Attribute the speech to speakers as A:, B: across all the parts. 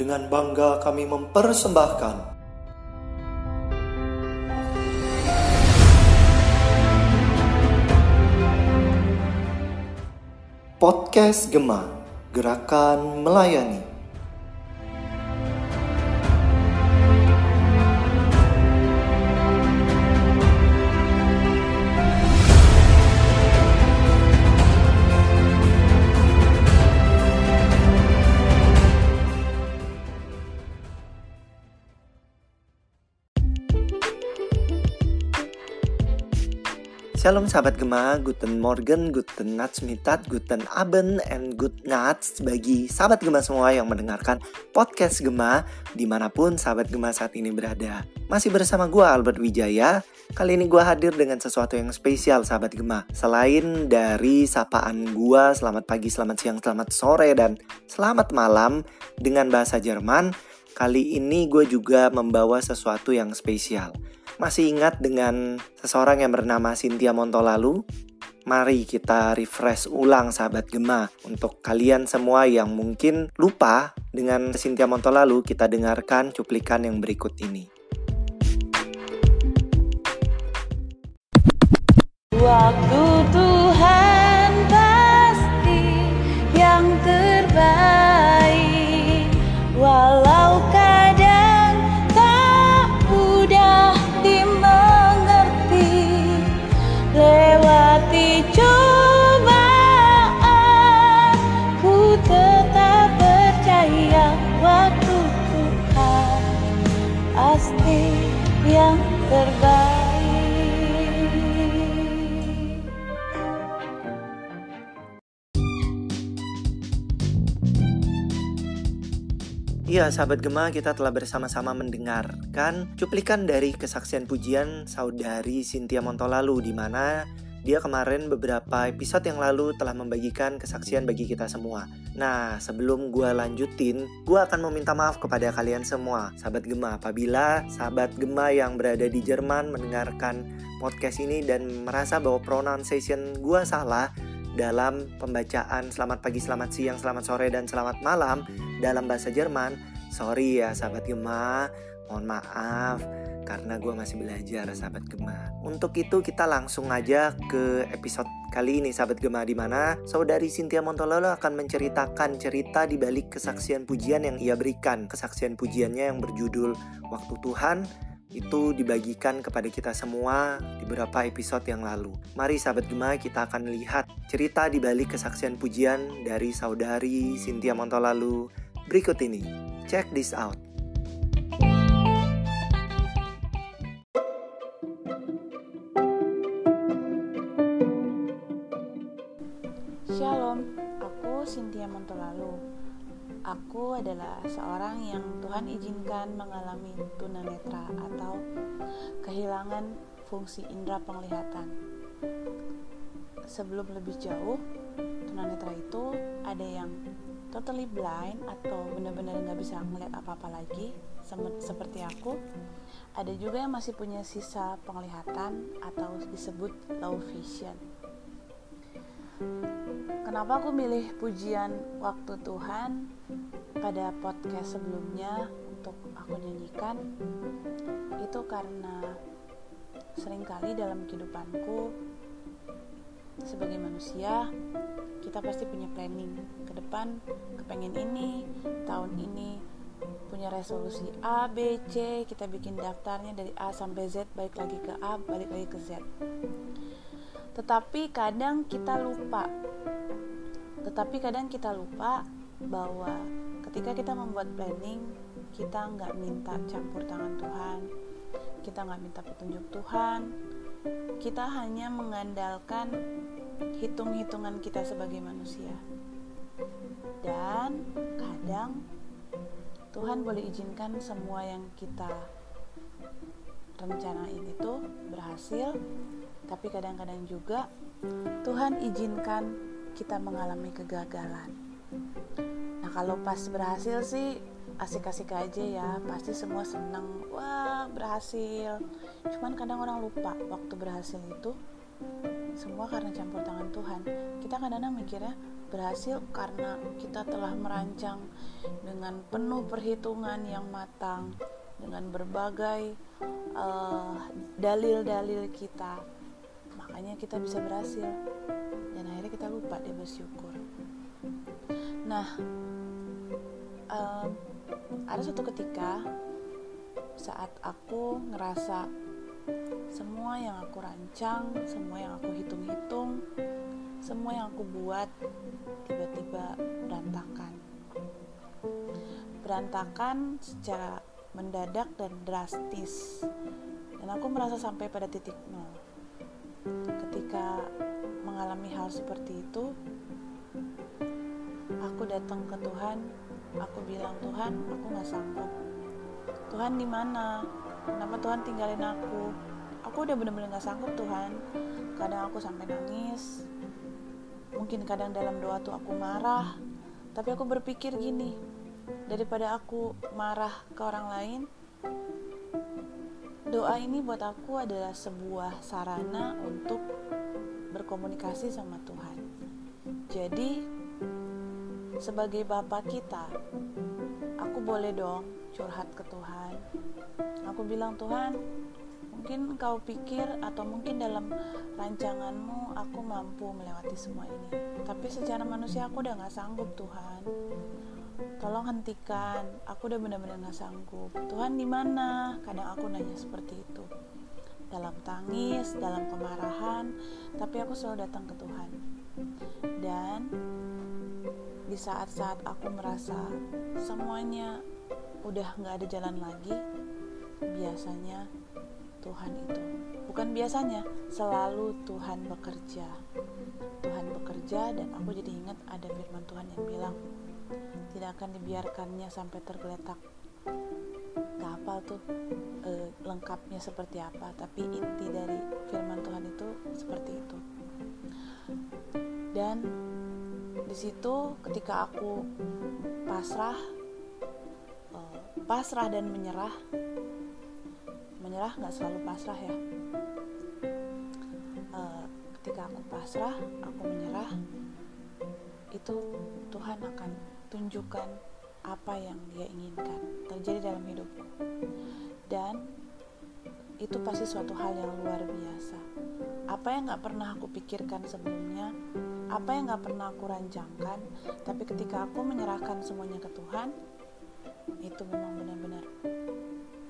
A: dengan bangga kami mempersembahkan Podcast Gema, Gerakan Melayani. Shalom sahabat Gema, Guten Morgen, Guten Natsmitat, Guten Abend, and Good Nuts bagi sahabat Gema semua yang mendengarkan podcast Gema di mana pun sahabat Gema saat ini berada. Masih bersama gue Albert Wijaya, kali ini gue hadir dengan sesuatu yang spesial sahabat Gema. Selain dari sapaan gue selamat pagi, selamat siang, selamat sore, dan selamat malam dengan bahasa Jerman, kali ini gue juga membawa sesuatu yang spesial. Masih ingat dengan seseorang yang bernama Cynthia Montolalu? Mari kita refresh ulang sahabat Gema Untuk kalian semua yang mungkin lupa dengan Cynthia Montolalu Kita dengarkan cuplikan yang berikut ini
B: Waktu
A: Iya sahabat Gema kita telah bersama-sama mendengarkan cuplikan dari kesaksian pujian saudari Cynthia Montolalu di mana dia kemarin beberapa episode yang lalu telah membagikan kesaksian bagi kita semua. Nah, sebelum gue lanjutin, gue akan meminta maaf kepada kalian semua, sahabat Gema, apabila sahabat Gema yang berada di Jerman mendengarkan podcast ini dan merasa bahwa pronunciation gue salah dalam pembacaan selamat pagi, selamat siang, selamat sore, dan selamat malam dalam bahasa Jerman. Sorry ya sahabat Gema, mohon maaf karena gue masih belajar sahabat Gema. Untuk itu kita langsung aja ke episode kali ini sahabat Gema di mana saudari Cynthia Montololo akan menceritakan cerita di balik kesaksian pujian yang ia berikan. Kesaksian pujiannya yang berjudul Waktu Tuhan itu dibagikan kepada kita semua di beberapa episode yang lalu. Mari sahabat Gema kita akan lihat cerita di balik kesaksian pujian dari saudari Cynthia Montolalu berikut ini. Check this out.
B: Shalom, aku Cynthia Montolalu. Aku adalah seorang yang Tuhan izinkan mengalami tunanetra atau kehilangan fungsi indera penglihatan. Sebelum lebih jauh, tunanetra itu ada yang totally blind atau benar-benar nggak bisa melihat apa-apa lagi, seperti aku. Ada juga yang masih punya sisa penglihatan atau disebut low vision. Kenapa aku milih pujian waktu Tuhan pada podcast sebelumnya untuk aku nyanyikan? Itu karena sering kali dalam kehidupanku sebagai manusia kita pasti punya planning ke depan kepengen ini tahun ini punya resolusi A, B, C kita bikin daftarnya dari A sampai Z balik lagi ke A, balik lagi ke Z tetapi kadang kita lupa. Tetapi kadang kita lupa bahwa ketika kita membuat planning kita nggak minta campur tangan Tuhan kita nggak minta petunjuk Tuhan kita hanya mengandalkan hitung-hitungan kita sebagai manusia. Dan kadang Tuhan boleh izinkan semua yang kita rencanain itu berhasil tapi kadang-kadang juga Tuhan izinkan kita mengalami kegagalan. Nah, kalau pas berhasil sih asik-asik aja ya, pasti semua senang. Wah, berhasil. Cuman kadang orang lupa waktu berhasil itu semua karena campur tangan Tuhan. Kita kadang-kadang mikirnya, berhasil karena kita telah merancang dengan penuh perhitungan yang matang dengan berbagai eh, dalil-dalil kita makanya kita bisa berhasil dan akhirnya kita lupa dia bersyukur nah um, ada suatu ketika saat aku ngerasa semua yang aku rancang, semua yang aku hitung-hitung, semua yang aku buat tiba-tiba berantakan. Berantakan secara mendadak dan drastis. Dan aku merasa sampai pada titik nol. Ketika mengalami hal seperti itu, aku datang ke Tuhan, aku bilang Tuhan, aku nggak sanggup. Tuhan di mana? Kenapa Tuhan tinggalin aku? Aku udah bener-bener gak sanggup Tuhan. Kadang aku sampai nangis. Mungkin kadang dalam doa tuh aku marah. Tapi aku berpikir gini, daripada aku marah ke orang lain, doa ini buat aku adalah sebuah sarana untuk berkomunikasi sama Tuhan. Jadi, sebagai Bapak kita, aku boleh dong curhat ke Tuhan. Aku bilang Tuhan mungkin kau pikir atau mungkin dalam rancanganmu aku mampu melewati semua ini. Tapi secara manusia aku udah gak sanggup Tuhan tolong hentikan. Aku udah benar-benar gak sanggup. Tuhan di mana? Kadang aku nanya seperti itu. Dalam tangis dalam kemarahan tapi aku selalu datang ke Tuhan. Dan di saat-saat aku merasa semuanya udah nggak ada jalan lagi biasanya Tuhan itu. Bukan biasanya selalu Tuhan bekerja. Tuhan bekerja dan aku jadi ingat ada firman Tuhan yang bilang tidak akan dibiarkannya sampai tergeletak. Gak apa tuh e, lengkapnya seperti apa tapi inti dari firman Tuhan itu seperti itu. Dan di situ ketika aku pasrah e, pasrah dan menyerah menyerah nggak selalu pasrah ya. Uh, ketika aku pasrah aku menyerah itu Tuhan akan tunjukkan apa yang dia inginkan terjadi dalam hidupku dan itu pasti suatu hal yang luar biasa apa yang gak pernah aku pikirkan sebelumnya apa yang gak pernah aku rancangkan tapi ketika aku menyerahkan semuanya ke Tuhan itu memang benar-benar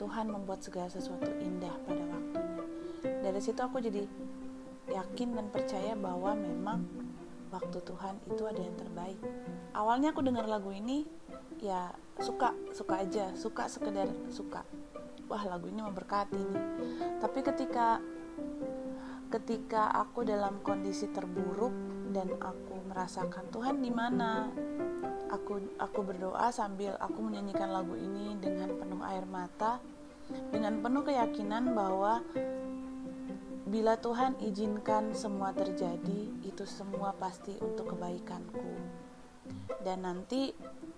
B: Tuhan membuat segala sesuatu indah pada waktunya. Dari situ aku jadi yakin dan percaya bahwa memang waktu Tuhan itu ada yang terbaik. Awalnya aku dengar lagu ini ya suka, suka aja, suka sekedar suka. Wah, lagu ini memberkati nih. Tapi ketika ketika aku dalam kondisi terburuk dan aku merasakan Tuhan di mana aku aku berdoa sambil aku menyanyikan lagu ini dengan penuh air mata dengan penuh keyakinan bahwa bila Tuhan izinkan semua terjadi itu semua pasti untuk kebaikanku. Dan nanti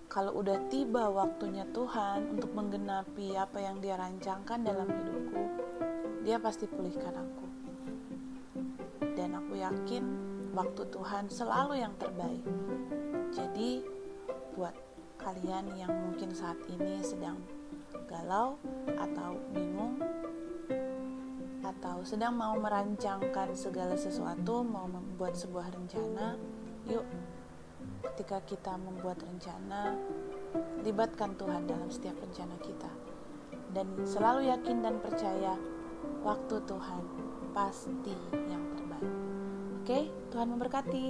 B: kalau udah tiba waktunya Tuhan untuk menggenapi apa yang dia rancangkan dalam hidupku dia pasti pulihkan aku. Dan aku yakin waktu Tuhan selalu yang terbaik. Jadi buat kalian yang mungkin saat ini sedang galau atau bingung atau sedang mau merancangkan segala sesuatu, mau membuat sebuah rencana, yuk ketika kita membuat rencana, libatkan Tuhan dalam setiap rencana kita. Dan selalu yakin dan percaya waktu Tuhan pasti yang terbaik. Oke, Tuhan memberkati.